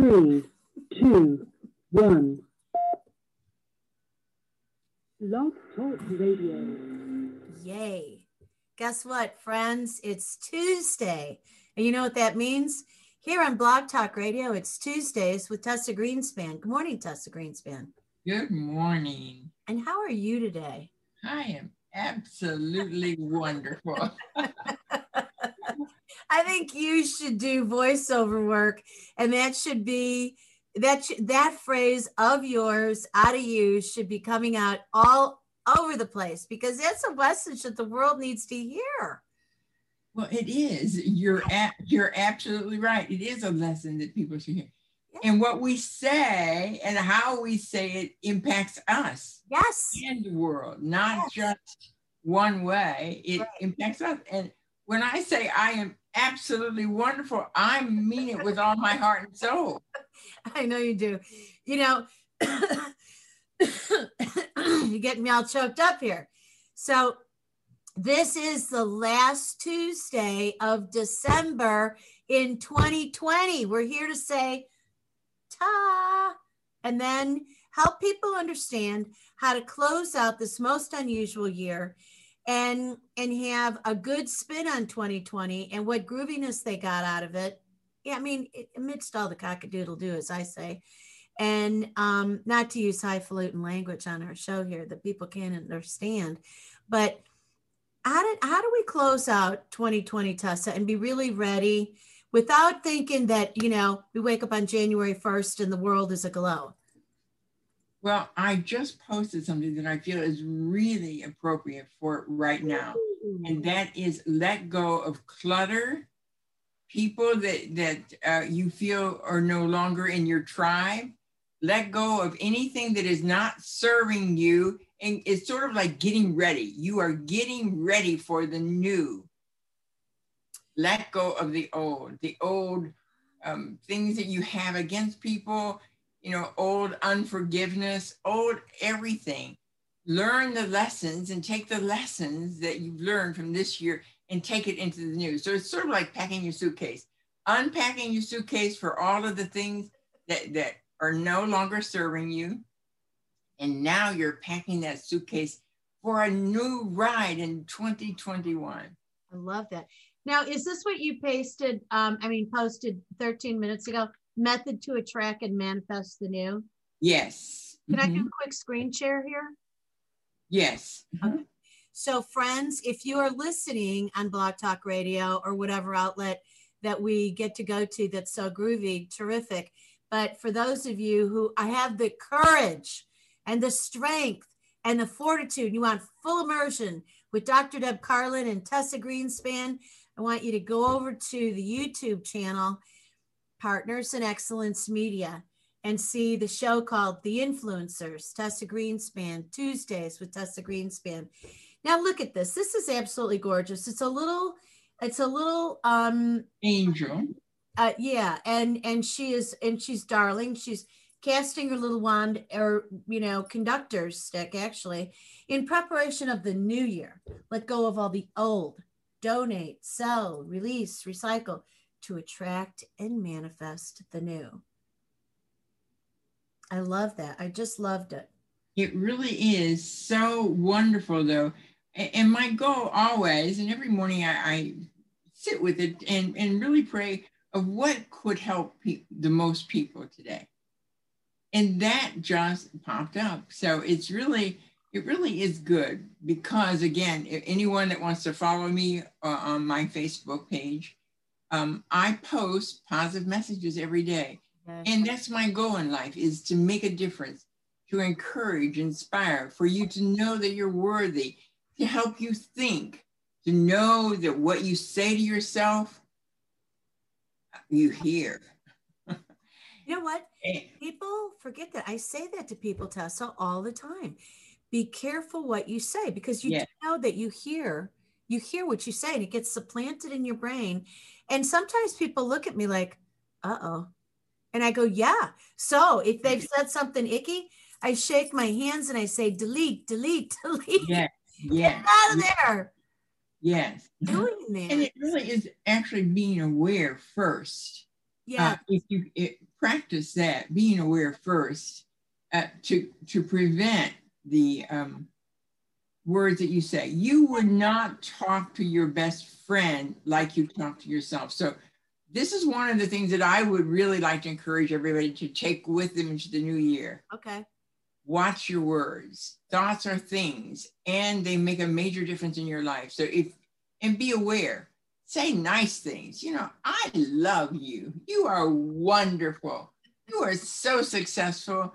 three, two, one. Love Talk Radio. Yay. Guess what, friends? It's Tuesday. And you know what that means? Here on Blog Talk Radio, it's Tuesdays with Tessa Greenspan. Good morning, Tessa Greenspan. Good morning. And how are you today? I am absolutely wonderful. I think you should do voiceover work, and that should be that sh- that phrase of yours out of you should be coming out all over the place because that's a message that the world needs to hear. Well, it is. You're at, you're absolutely right. It is a lesson that people should hear. Yeah. And what we say and how we say it impacts us. Yes. And the world, not yes. just one way. It right. impacts us. And when I say I am absolutely wonderful. I mean it with all my heart and soul. I know you do. You know, you're getting me all choked up here. So, this is the last Tuesday of December in 2020. We're here to say ta and then help people understand how to close out this most unusual year and and have a good spin on 2020 and what grooviness they got out of it. Yeah, I mean, amidst all the cockadoodle do, as I say, and um, not to use highfalutin language on our show here that people can't understand, but how did how do we close out 2020 Tessa and be really ready without thinking that you know we wake up on January 1st and the world is aglow? Well, I just posted something that I feel is really appropriate for right now. And that is let go of clutter, people that, that uh, you feel are no longer in your tribe. Let go of anything that is not serving you. And it's sort of like getting ready. You are getting ready for the new. Let go of the old, the old um, things that you have against people, you know, old unforgiveness, old everything. Learn the lessons and take the lessons that you've learned from this year and take it into the new. So it's sort of like packing your suitcase, unpacking your suitcase for all of the things that, that are no longer serving you. And now you're packing that suitcase for a new ride in 2021. I love that. Now, is this what you pasted? Um, I mean, posted 13 minutes ago? Method to attract and manifest the new? Yes. Can mm-hmm. I do a quick screen share here? Yes. Okay. So, friends, if you are listening on Blog Talk Radio or whatever outlet that we get to go to that's so groovy, terrific. But for those of you who I have the courage and the strength and the fortitude, you want full immersion with Dr. Deb Carlin and Tessa Greenspan, I want you to go over to the YouTube channel Partners in Excellence Media and see the show called The Influencers, Tessa Greenspan, Tuesdays with Tessa Greenspan. Now look at this. This is absolutely gorgeous. It's a little, it's a little um angel. Uh, yeah, and and she is and she's darling. She's casting her little wand or you know conductor's stick actually in preparation of the new year. Let go of all the old. Donate, sell, release, recycle to attract and manifest the new. I love that. I just loved it. It really is so wonderful, though. And my goal always, and every morning I, I sit with it and, and really pray of what could help pe- the most people today. And that just popped up. So it's really, it really is good because, again, anyone that wants to follow me uh, on my Facebook page, um, I post positive messages every day. And that's my goal in life is to make a difference, to encourage, inspire, for you to know that you're worthy, to help you think, to know that what you say to yourself, you hear. you know what? People forget that. I say that to people, Tessa, all the time. Be careful what you say because you know that you hear, you hear what you say and it gets supplanted in your brain and sometimes people look at me like, uh oh. And I go, yeah. So if they've said something icky, I shake my hands and I say, delete, delete, delete. Yes. Yes. Get out of there. Yes. Doing that. And it really is actually being aware first. Yeah. Uh, if you it, practice that, being aware first, uh, to to prevent the um, words that you say. You would not talk to your best friend like you talk to yourself. So this is one of the things that I would really like to encourage everybody to take with them into the new year. Okay. Watch your words. Thoughts are things, and they make a major difference in your life. So if and be aware. Say nice things. You know, I love you. You are wonderful. You are so successful.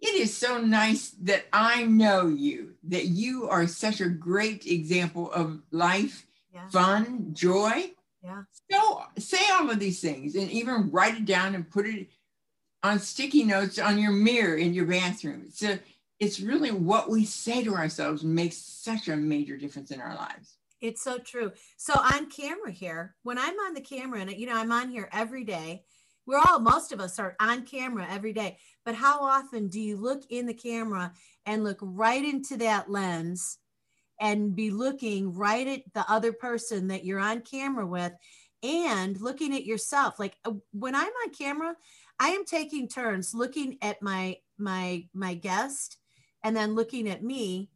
It is so nice that I know you, that you are such a great example of life, Yeah. fun, joy. Yeah. So say all of these things and even write it down and put it on sticky notes on your mirror in your bathroom. So it's really what we say to ourselves makes such a major difference in our lives. It's so true. So on camera here, when I'm on the camera, and you know, I'm on here every day. We're all, most of us are on camera every day. But how often do you look in the camera and look right into that lens and be looking right at the other person that you're on camera with and looking at yourself? Like uh, when I'm on camera, I am taking turns looking at my my my guest and then looking at me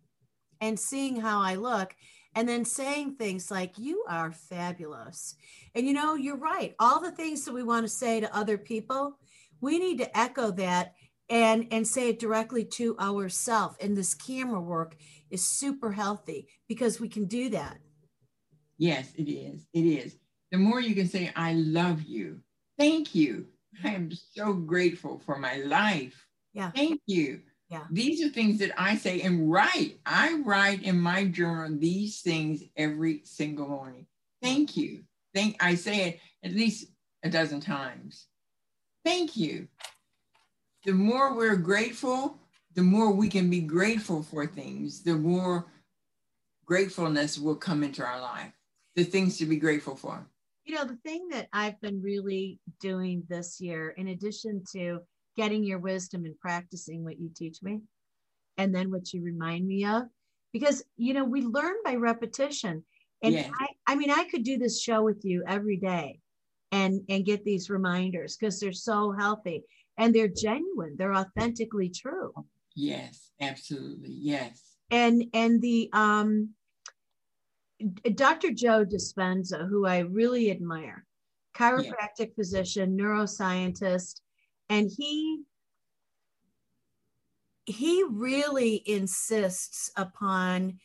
and seeing how I look and then saying things like you are fabulous and you know you're right all the things that we want to say to other people we need to echo that and and say it directly to ourselves and this camera work is super healthy because we can do that Yes, it is. It is. The more you can say, I love you. Thank you. I am so grateful for my life. Yeah. Thank you. Yeah. These are things that I say and write. I write in my journal these things every single morning. Thank you. Thank I say it at least a dozen times. Thank you. The more we're grateful, the more we can be grateful for things, the more gratefulness will come into our life. The things to be grateful for. you know the thing that i've been really doing this year in addition to getting your wisdom and practicing what you teach me and then what you remind me of because you know we learn by repetition and Yeah. I, I mean i could do this show with you every day and and get these reminders because they're so healthy and they're genuine they're authentically true Yes, absolutely. Yes. and and the um Dr. Joe Dispenza, who I really admire, chiropractic physician, neuroscientist, and he he really insists upon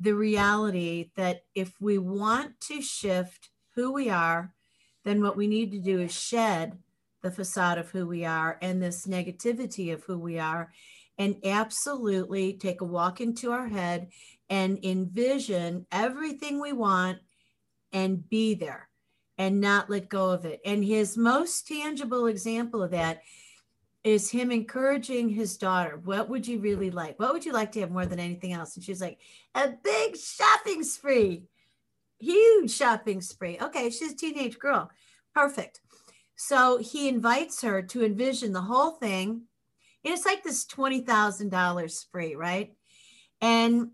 the reality that if we want to shift who we are, then what we need to do is shed the facade of who we are and this negativity of who we are and absolutely take a walk into our head and envision everything we want and be there and not let go of it. And his most tangible example of that is him encouraging his daughter. What would you really like? What would you like to have more than anything else? And she's like, a big shopping spree, huge shopping spree. Okay, she's a teenage girl. Perfect. So he invites her to envision the whole thing. And it's like this $20,000 spree, right? And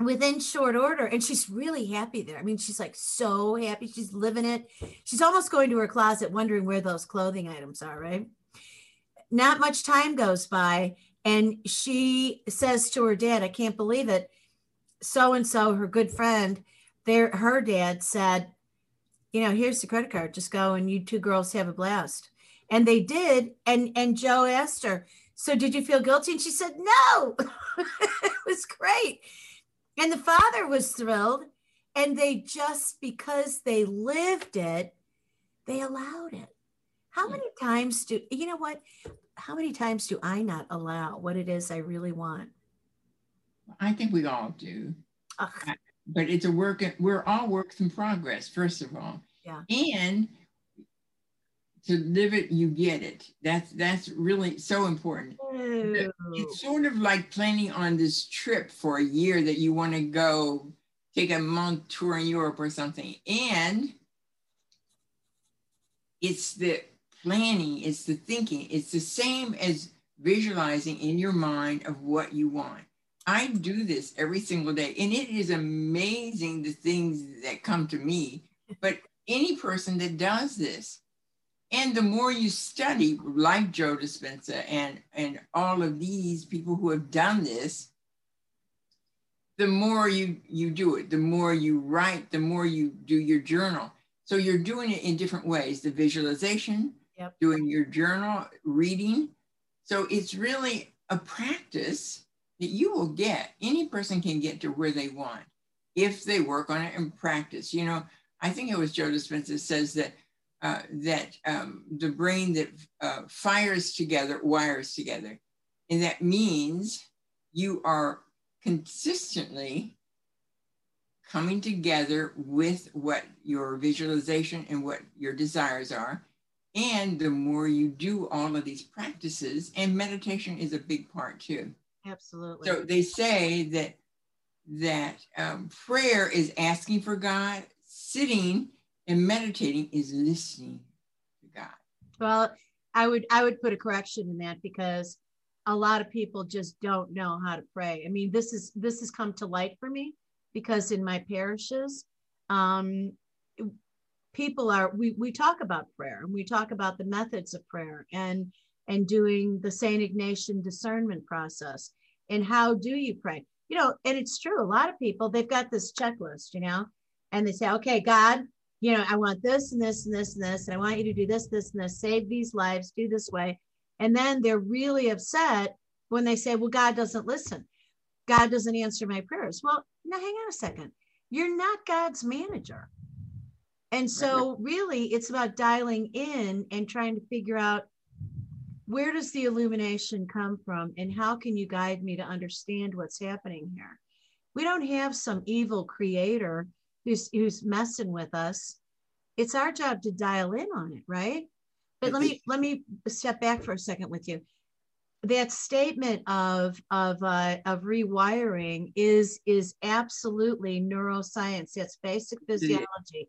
within short order, and she's really happy there. I mean, she's like so happy. She's living it. She's almost going to her closet wondering where those clothing items are, right? Not much time goes by, and she says to her dad, I can't believe it. So and so, her good friend, there, her dad said, you know, here's the credit card. Just go and you two girls have a blast. And they did. And and Joe asked her, so did you feel guilty? And she said, no, it was great. And the father was thrilled. And they just, because they lived it, they allowed it. How many times do, you know what? How many times do I not allow what it is I really want? I think we all do. Ugh, But it's a work, we're all works in progress, first of all. Yeah. And to live it, you get it. That's that's really so important. ew. It's sort of like planning on this trip for a year that you want to go take a month tour in Europe or something. And it's the planning, it's the thinking, it's the same as visualizing in your mind of what you want. I do this every single day, and it is amazing the things that come to me. But any person that does this, And the more you study, like Joe Dispenza and, and all of these people who have done this, the more you, you do it, the more you write, the more you do your journal. So you're doing it in different ways the visualization, Yep. doing your journal, reading. So it's really a practice that you will get. Any person can get to where they want if they work on it and practice. You know, I think it was Joe Dispenza says that uh, that um, the brain that uh, fires together wires together, and that means you are consistently coming together with what your visualization and what your desires are. And the more you do all of these practices, and meditation is a big part too. Absolutely. So they say that that um, prayer is asking for God, sitting and meditating is listening to God. Well, I would I would put a correction in that because a lot of people just don't know how to pray. I mean, this is this has come to light for me because in my parishes, um, people are we we talk about prayer and we talk about the methods of prayer and and doing the Saint Ignatian discernment process and how do you pray? You know, and it's true. A lot of people they've got this checklist, you know, and they say, okay, God, you know, I want this and this and this and this, and I want you to do this, this, and this, save these lives, do this way. And then they're really upset when they say, well, God doesn't listen. God doesn't answer my prayers. Well, now hang on a second. You're not God's manager. And so, really, it's about dialing in and trying to figure out where does the illumination come from and how can you guide me to understand what's happening here? We don't have some evil creator who's who's messing with us. It's our job to dial in on it, right? But let me let me step back for a second with you. That statement of of uh, of rewiring is is absolutely neuroscience. It's basic physiology,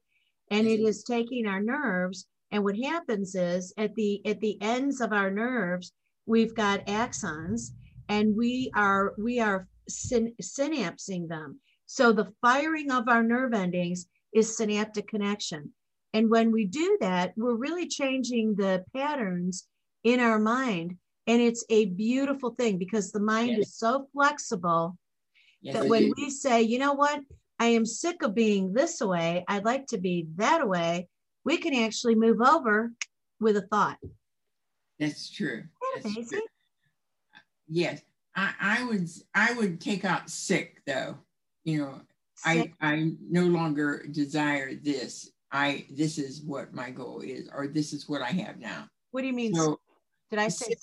and it is taking our nerves. And what happens is at the at the ends of our nerves, we've got axons, and we are we are syn- synapsing them. So the firing of our nerve endings is synaptic connection. And when we do that, we're really changing the patterns in our mind. And it's a beautiful thing because the mind Yes. is so flexible Yes, that when we say, you know what, I am sick of being this way, I'd like to be that way, we can actually move over with a thought. That's true. Isn't that That's amazing? true. Yes, I, I would I would take out sick though. You know, I I no longer desire this. I this is what my goal is, or this is what I have now. What do you mean? So Did I say sick-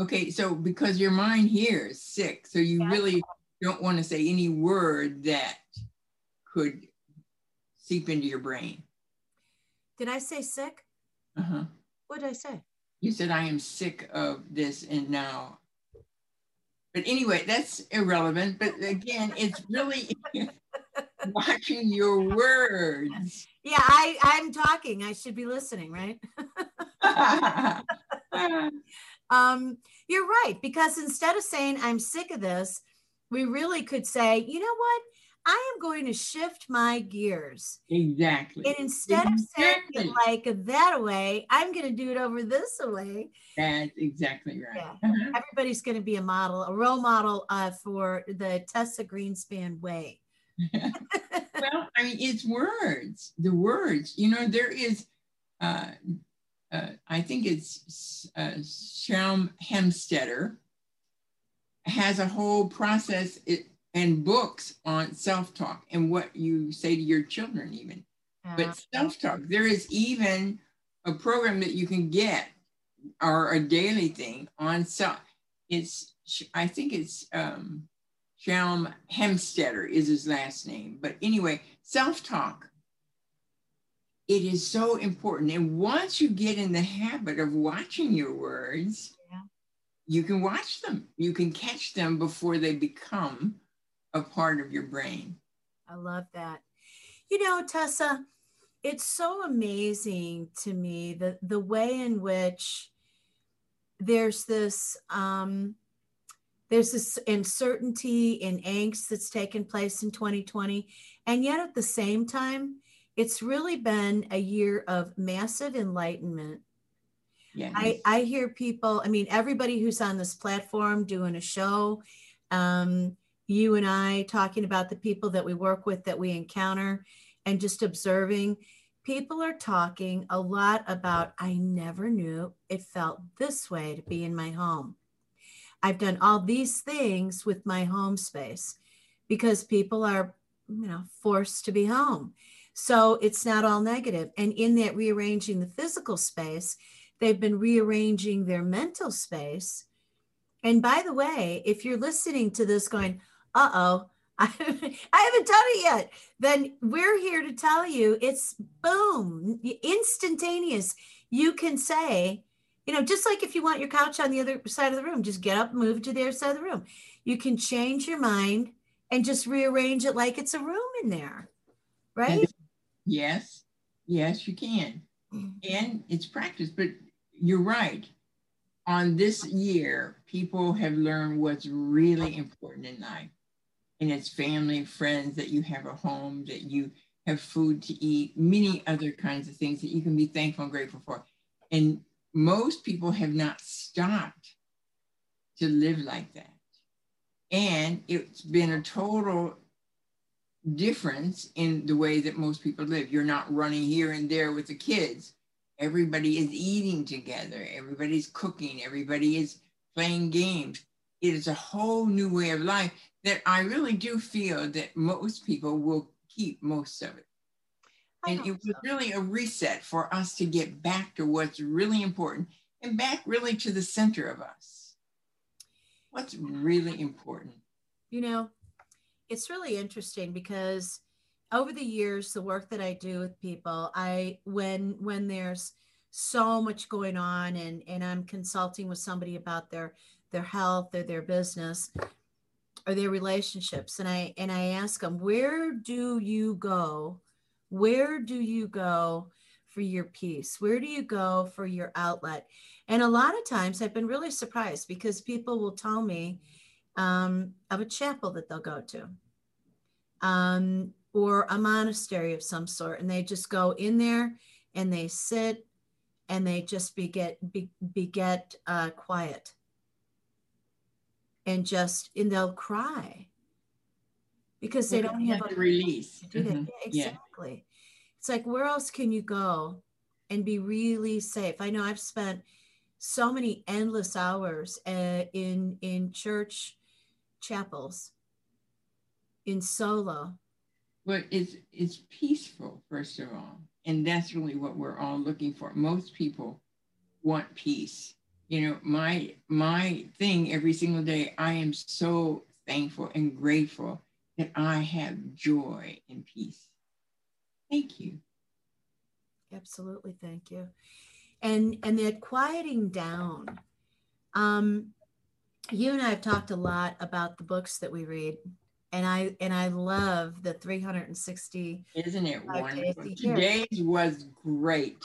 okay, so because your mind here is sick, so you Yeah. really don't want to say any word that could seep into your brain. Did I say sick? Uh-huh. What did I say? You said I am sick of this and now. But anyway, that's irrelevant. But again, it's really watching your words. Yeah, I, I'm talking. I should be listening, right? Um, you're right, because instead of saying, I'm sick of this, we really could say, you know what? I am going to shift my gears. exactly. And instead of saying it like that way, I'm going to do it over this way. That's exactly right. Yeah. Uh-huh. Everybody's going to be a model, a role model uh, for the Tessa Greenspan way. well, I mean, it's words. The words. You know, there is. Uh, uh, I think it's uh, Shalom Helmstetter has a whole process it, and books on self-talk and what you say to your children, even. Uh, But self-talk, there is even a program that you can get or a daily thing on self. It's I think it's um, Shalom Helmstetter is his last name. But anyway, self-talk. It is so important. And once you get in the habit of watching your words, you can watch them. You can catch them before they become a part of your brain. I love that. You know, Tessa, it's so amazing to me the the way in which there's this um there's this uncertainty and angst that's taken place in 2020 and yet at the same time it's really been a year of massive enlightenment Yes. I, I hear people, I mean, everybody who's on this platform doing a show, um, you and I talking about the people that we work with, that we encounter, and just observing, people are talking a lot about, I never knew it felt this way to be in my home. I've done all these things with my home space because people are, you know, forced to be home. So it's not all negative. And in that rearranging the physical space, they've been rearranging their mental space. And by the way, if you're listening to this going, uh oh, I haven't done it yet, then we're here to tell you it's boom, instantaneous. You can say, you know, just like if you want your couch on the other side of the room, just get up, move to the other side of the room. You can change your mind and just rearrange it like it's a room in there, right? Yes, yes, you can. And it's practice, but you're right. On this year, people have learned what's really important in life. And it's family, friends, that you have a home, that you have food to eat, many other kinds of things that you can be thankful and grateful for. And most people have not stopped to live like that. And it's been a total difference in the way that most people live. You're not running here and there with the kids. Everybody is eating together, everybody's cooking, everybody is playing games. It is a whole new way of life that I really do feel that most people will keep most of it. And it was really a reset for us to get back to what's really important and back really to the center of us. What's really important? You know, it's really interesting because over the years, the work that I do with people, I when when there's so much going on and and I'm consulting with somebody about their their health or their business or their relationships and I and I ask them, where do you go where do you go for your peace? Where do you go for your outlet? And a lot of times I've been really surprised because people will tell me um, of a chapel that they'll go to um, or a monastery of some sort. And they just go in there and they sit and they just beget, be, beget uh, quiet and just, and they'll cry because they don't have, a release. Mm-hmm. Yeah, exactly. Yeah. It's like where else can you go and be really safe? I know I've spent so many endless hours uh, in in church chapels in solo. But it's it's peaceful first of all, and that's really what we're all looking for. Most people want peace. You know, my my thing every single day. I am so thankful and grateful that I have joy and peace. Thank you. Absolutely, thank you. And and that quieting down. Um, you and I have talked a lot about the books that we read, and I and I love the 360. Isn't it wonderful? Today's was great.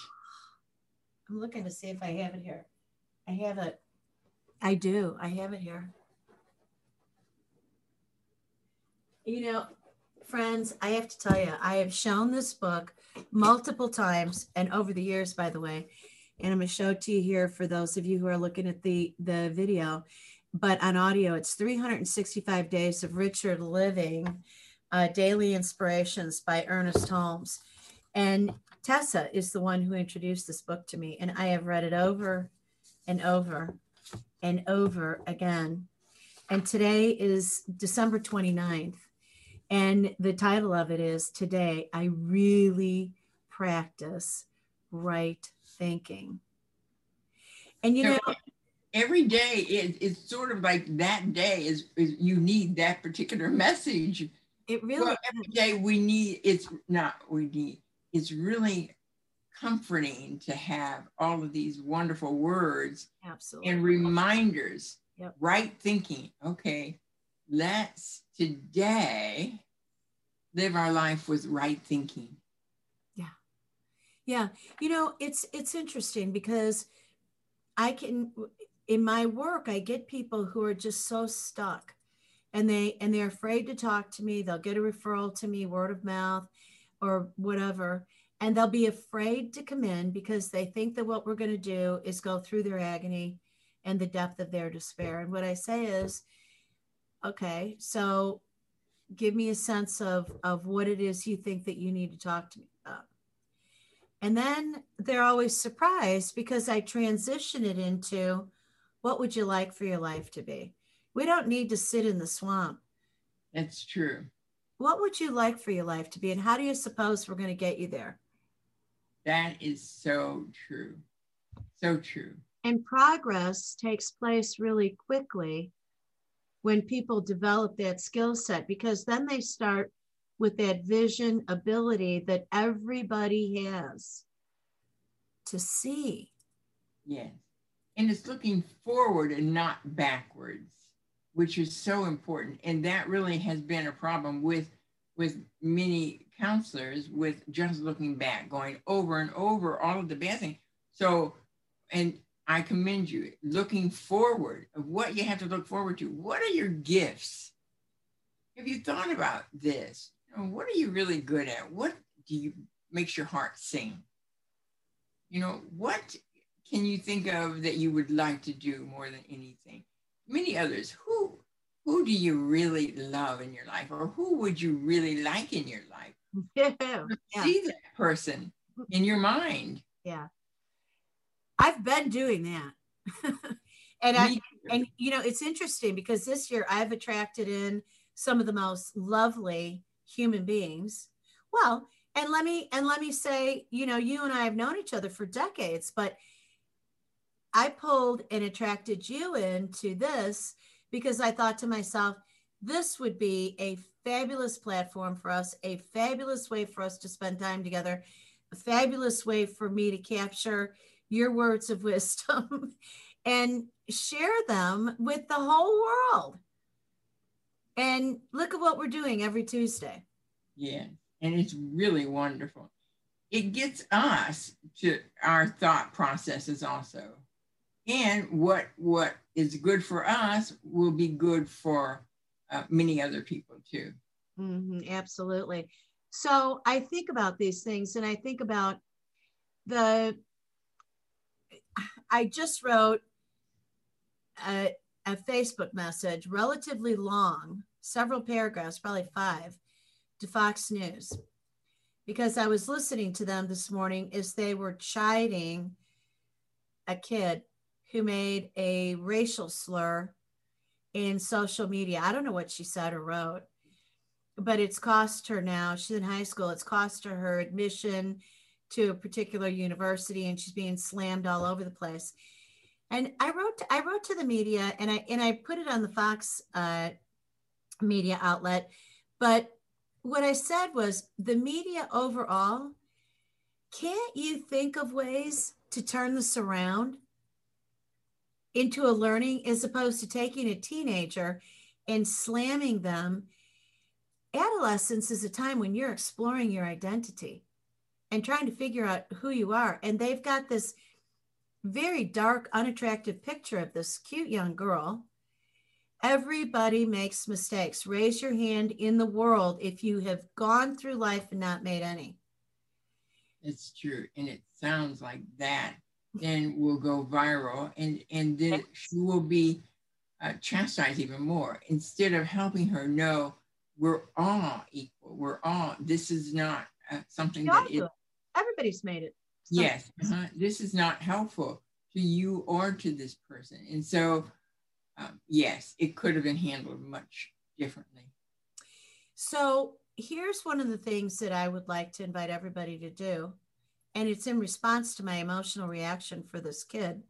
I'm looking to see if I have it here. I have it. I do. I have it here. You know, friends, I have to tell you, I have shown this book multiple times and over the years, by the way. And I'm going to show it to you here for those of you who are looking at the, the video. But on audio, it's 365 Days of Richer Living, uh, Daily Inspirations by Ernest Holmes. And Tessa is the one who introduced this book to me. And I have read it over and over and over again. And today is December 29th. And the title of it is Today I Really Practice Right Thinking. And you know, every day is, is sort of like that day is, is you need that particular message. It really well, every day we need it's not we need it's really comforting to have all of these wonderful words Absolutely. and reminders. Yep. Right thinking. Okay, let's today live our life with right thinking. Yeah. Yeah. You know, it's it's interesting because I can in my work I get people who are just so stuck and they and they're afraid to talk to me. They'll get a referral to me word of mouth or whatever and they'll be afraid to come in because they think that what we're going to do is go through their agony and the depth of their despair. And what I say is, okay, so give me a sense of of what it is you think that you need to talk to me about. And then they're always surprised because I transition it into what would you like for your life to be? We don't need to sit in the swamp. That's true. What would you like for your life to be? And how do you suppose we're going to get you there? That is so true. So true. And progress takes place really quickly when people develop that skill set because then they start with that vision ability that everybody has to see. Yes. And it's looking forward and not backwards, which is so important. And that really has been a problem with with many counselors with just looking back, going over and over all of the bad things. So, and I commend you looking forward of what you have to look forward to. What are your gifts? Have you thought about this? What are you really good at? What do you makes your heart sing? You know, what can you think of that you would like to do more than anything? Many others. Who who do you really love in your life, or who would you really like in your life? Yeah. See that person in your mind. Yeah. I've been doing that. and I and you know it's interesting because this year I've attracted in some of the most lovely human beings. Well, and let me and let me say, you know, you and I have known each other for decades, but I pulled and attracted you into this because I thought to myself, this would be a fabulous platform for us, a fabulous way for us to spend time together, a fabulous way for me to capture your words of wisdom and share them with the whole world. And look at what we're doing every Tuesday. Yeah, and it's really wonderful. It gets us to our thought processes also. And what what is good for us will be good for uh, many other people too. Mm-hmm, absolutely. So I think about these things and I think about the I just wrote a, a Facebook message, relatively long, several paragraphs, probably five, to Fox News because I was listening to them this morning as they were chiding a kid who made a racial slur in social media. I don't know what she said or wrote, but it's cost her now. She's in high school. It's cost her her admission to a particular university and she's being slammed all over the place. And I wrote to, I wrote to the media and I and I put it on the Fox uh, media outlet, but what I said was the media overall, can't you think of ways to turn this around into a learning as opposed to taking a teenager and slamming them? Adolescence is a time when you're exploring your identity and trying to figure out who you are. And they've got this very dark, unattractive picture of this cute young girl. Everybody makes mistakes. Raise your hand in the world if you have gone through life and not made any. It's true. And it sounds like that then will go viral and, and then she will be uh, chastised even more instead of helping her know we're all equal. We're all, this is not uh, something that is everybody's made it. So. Yes, uh-huh. this is not helpful to you or to this person. And so, um, yes, it could have been handled much differently. So, here's one of the things that I would like to invite everybody to do. And it's in response to my emotional reaction for this kid.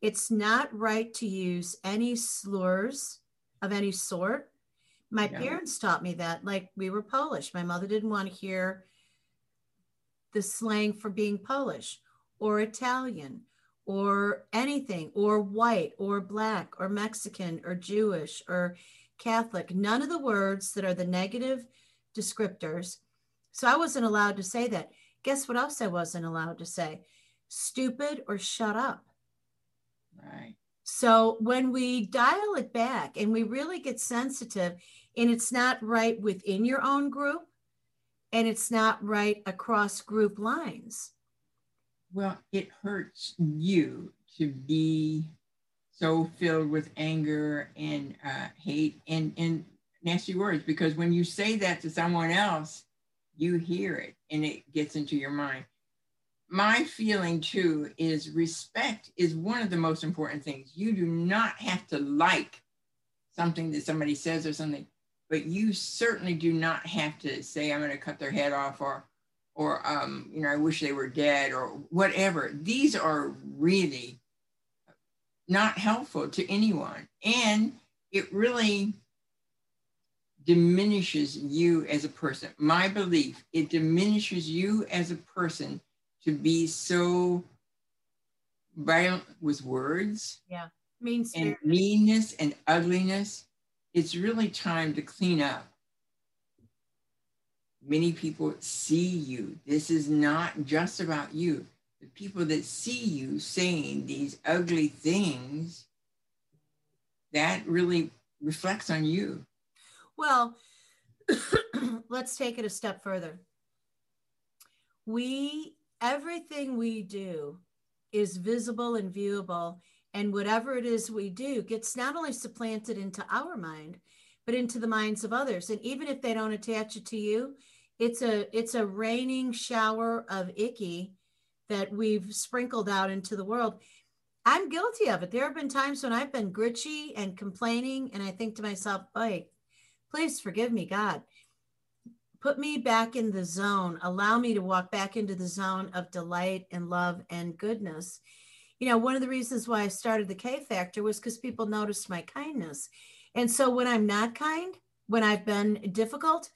It's not right to use any slurs of any sort. My yeah. parents taught me that, like we were Polish. My mother didn't want to hear the slang for being Polish or Italian or anything, or white or black or Mexican or Jewish or Catholic. None of the words that are the negative descriptors. So I wasn't allowed to say that. Guess what else I wasn't allowed to say? Stupid or shut up. Right. So when we dial it back and we really get sensitive, and it's not right within your own group, and it's not right across group lines. Well, it hurts you to be so filled with anger and uh, hate and, and nasty words because when you say that to someone else, you hear it and it gets into your mind. My feeling too is respect is one of the most important things. You do not have to like something that somebody says or something, but you certainly do not have to say, I'm going to cut their head off or, or, um, you know, I wish they were dead or whatever. These are really not helpful to anyone. And it really diminishes you as a person. My belief, it diminishes you as a person to be so violent with words. Yeah. Mean and meanness and ugliness. It's really time to clean up. Many people see you. This is not just about you. The people that see you saying these ugly things, that really reflects on you. Well, let's take it a step further. We, everything we do is visible and viewable. And whatever it is we do gets not only supplanted into our mind, but into the minds of others. And even if they don't attach it to you, it's a it's a raining shower of icky that we've sprinkled out into the world. I'm guilty of it. There have been times when I've been gritchy and complaining, and I think to myself, "Boy, Please forgive me, God. Put me back in the zone. Allow me to walk back into the zone of delight and love and goodness. You know, one of the reasons why I started the K Factor was because people noticed my kindness. And so when I'm not kind, when I've been difficult,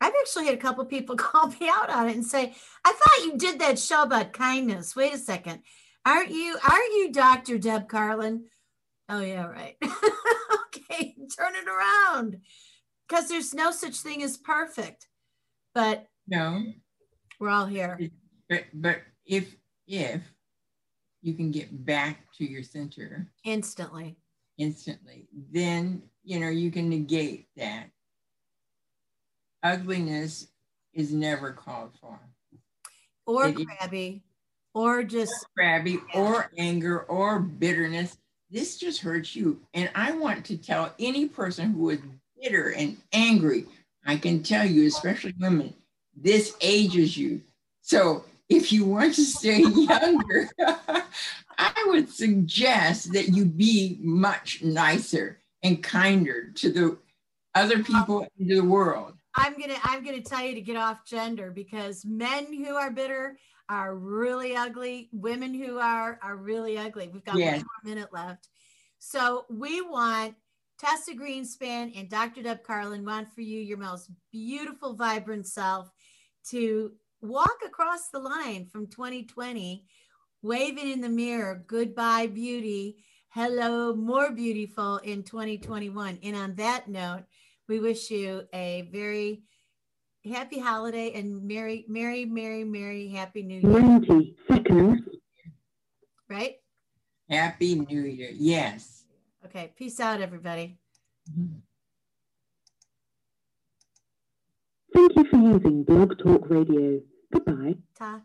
I've actually had a couple people call me out on it and say, I thought you did that show about kindness. Wait a second. Aren't you, aren't you Dr. Deb Carlin? Oh, yeah, right. okay, turn it around because there's no such thing as perfect. But no, we're all here. But but if if you can get back to your center instantly, instantly, then you know you can negate that. Ugliness is never called for. Or it, crabby, or just or crabby, or anger, or bitterness. This just hurts you. And I want to tell any person who is bitter and angry. I can tell you, especially women, this ages you. So if you want to stay younger, I would suggest that you be much nicer and kinder to the other people in the world. I'm gonna I'm gonna tell you to get off gender because men who are bitter are really ugly. Women who are are really ugly. We've got yes. one more minute left. So we want Tessa Greenspan and Dr. Deb Carlin want for you your most beautiful, vibrant self to walk across the line from 2020, waving in the mirror, goodbye, beauty. Hello, more beautiful in 2021. And on that note, we wish you a very happy holiday and merry, merry, merry, merry, happy new year. 90 seconds. Right? Happy New Year. Yes. Okay. Peace out, everybody. Thank you for using Blog Talk Radio. Goodbye. Ta.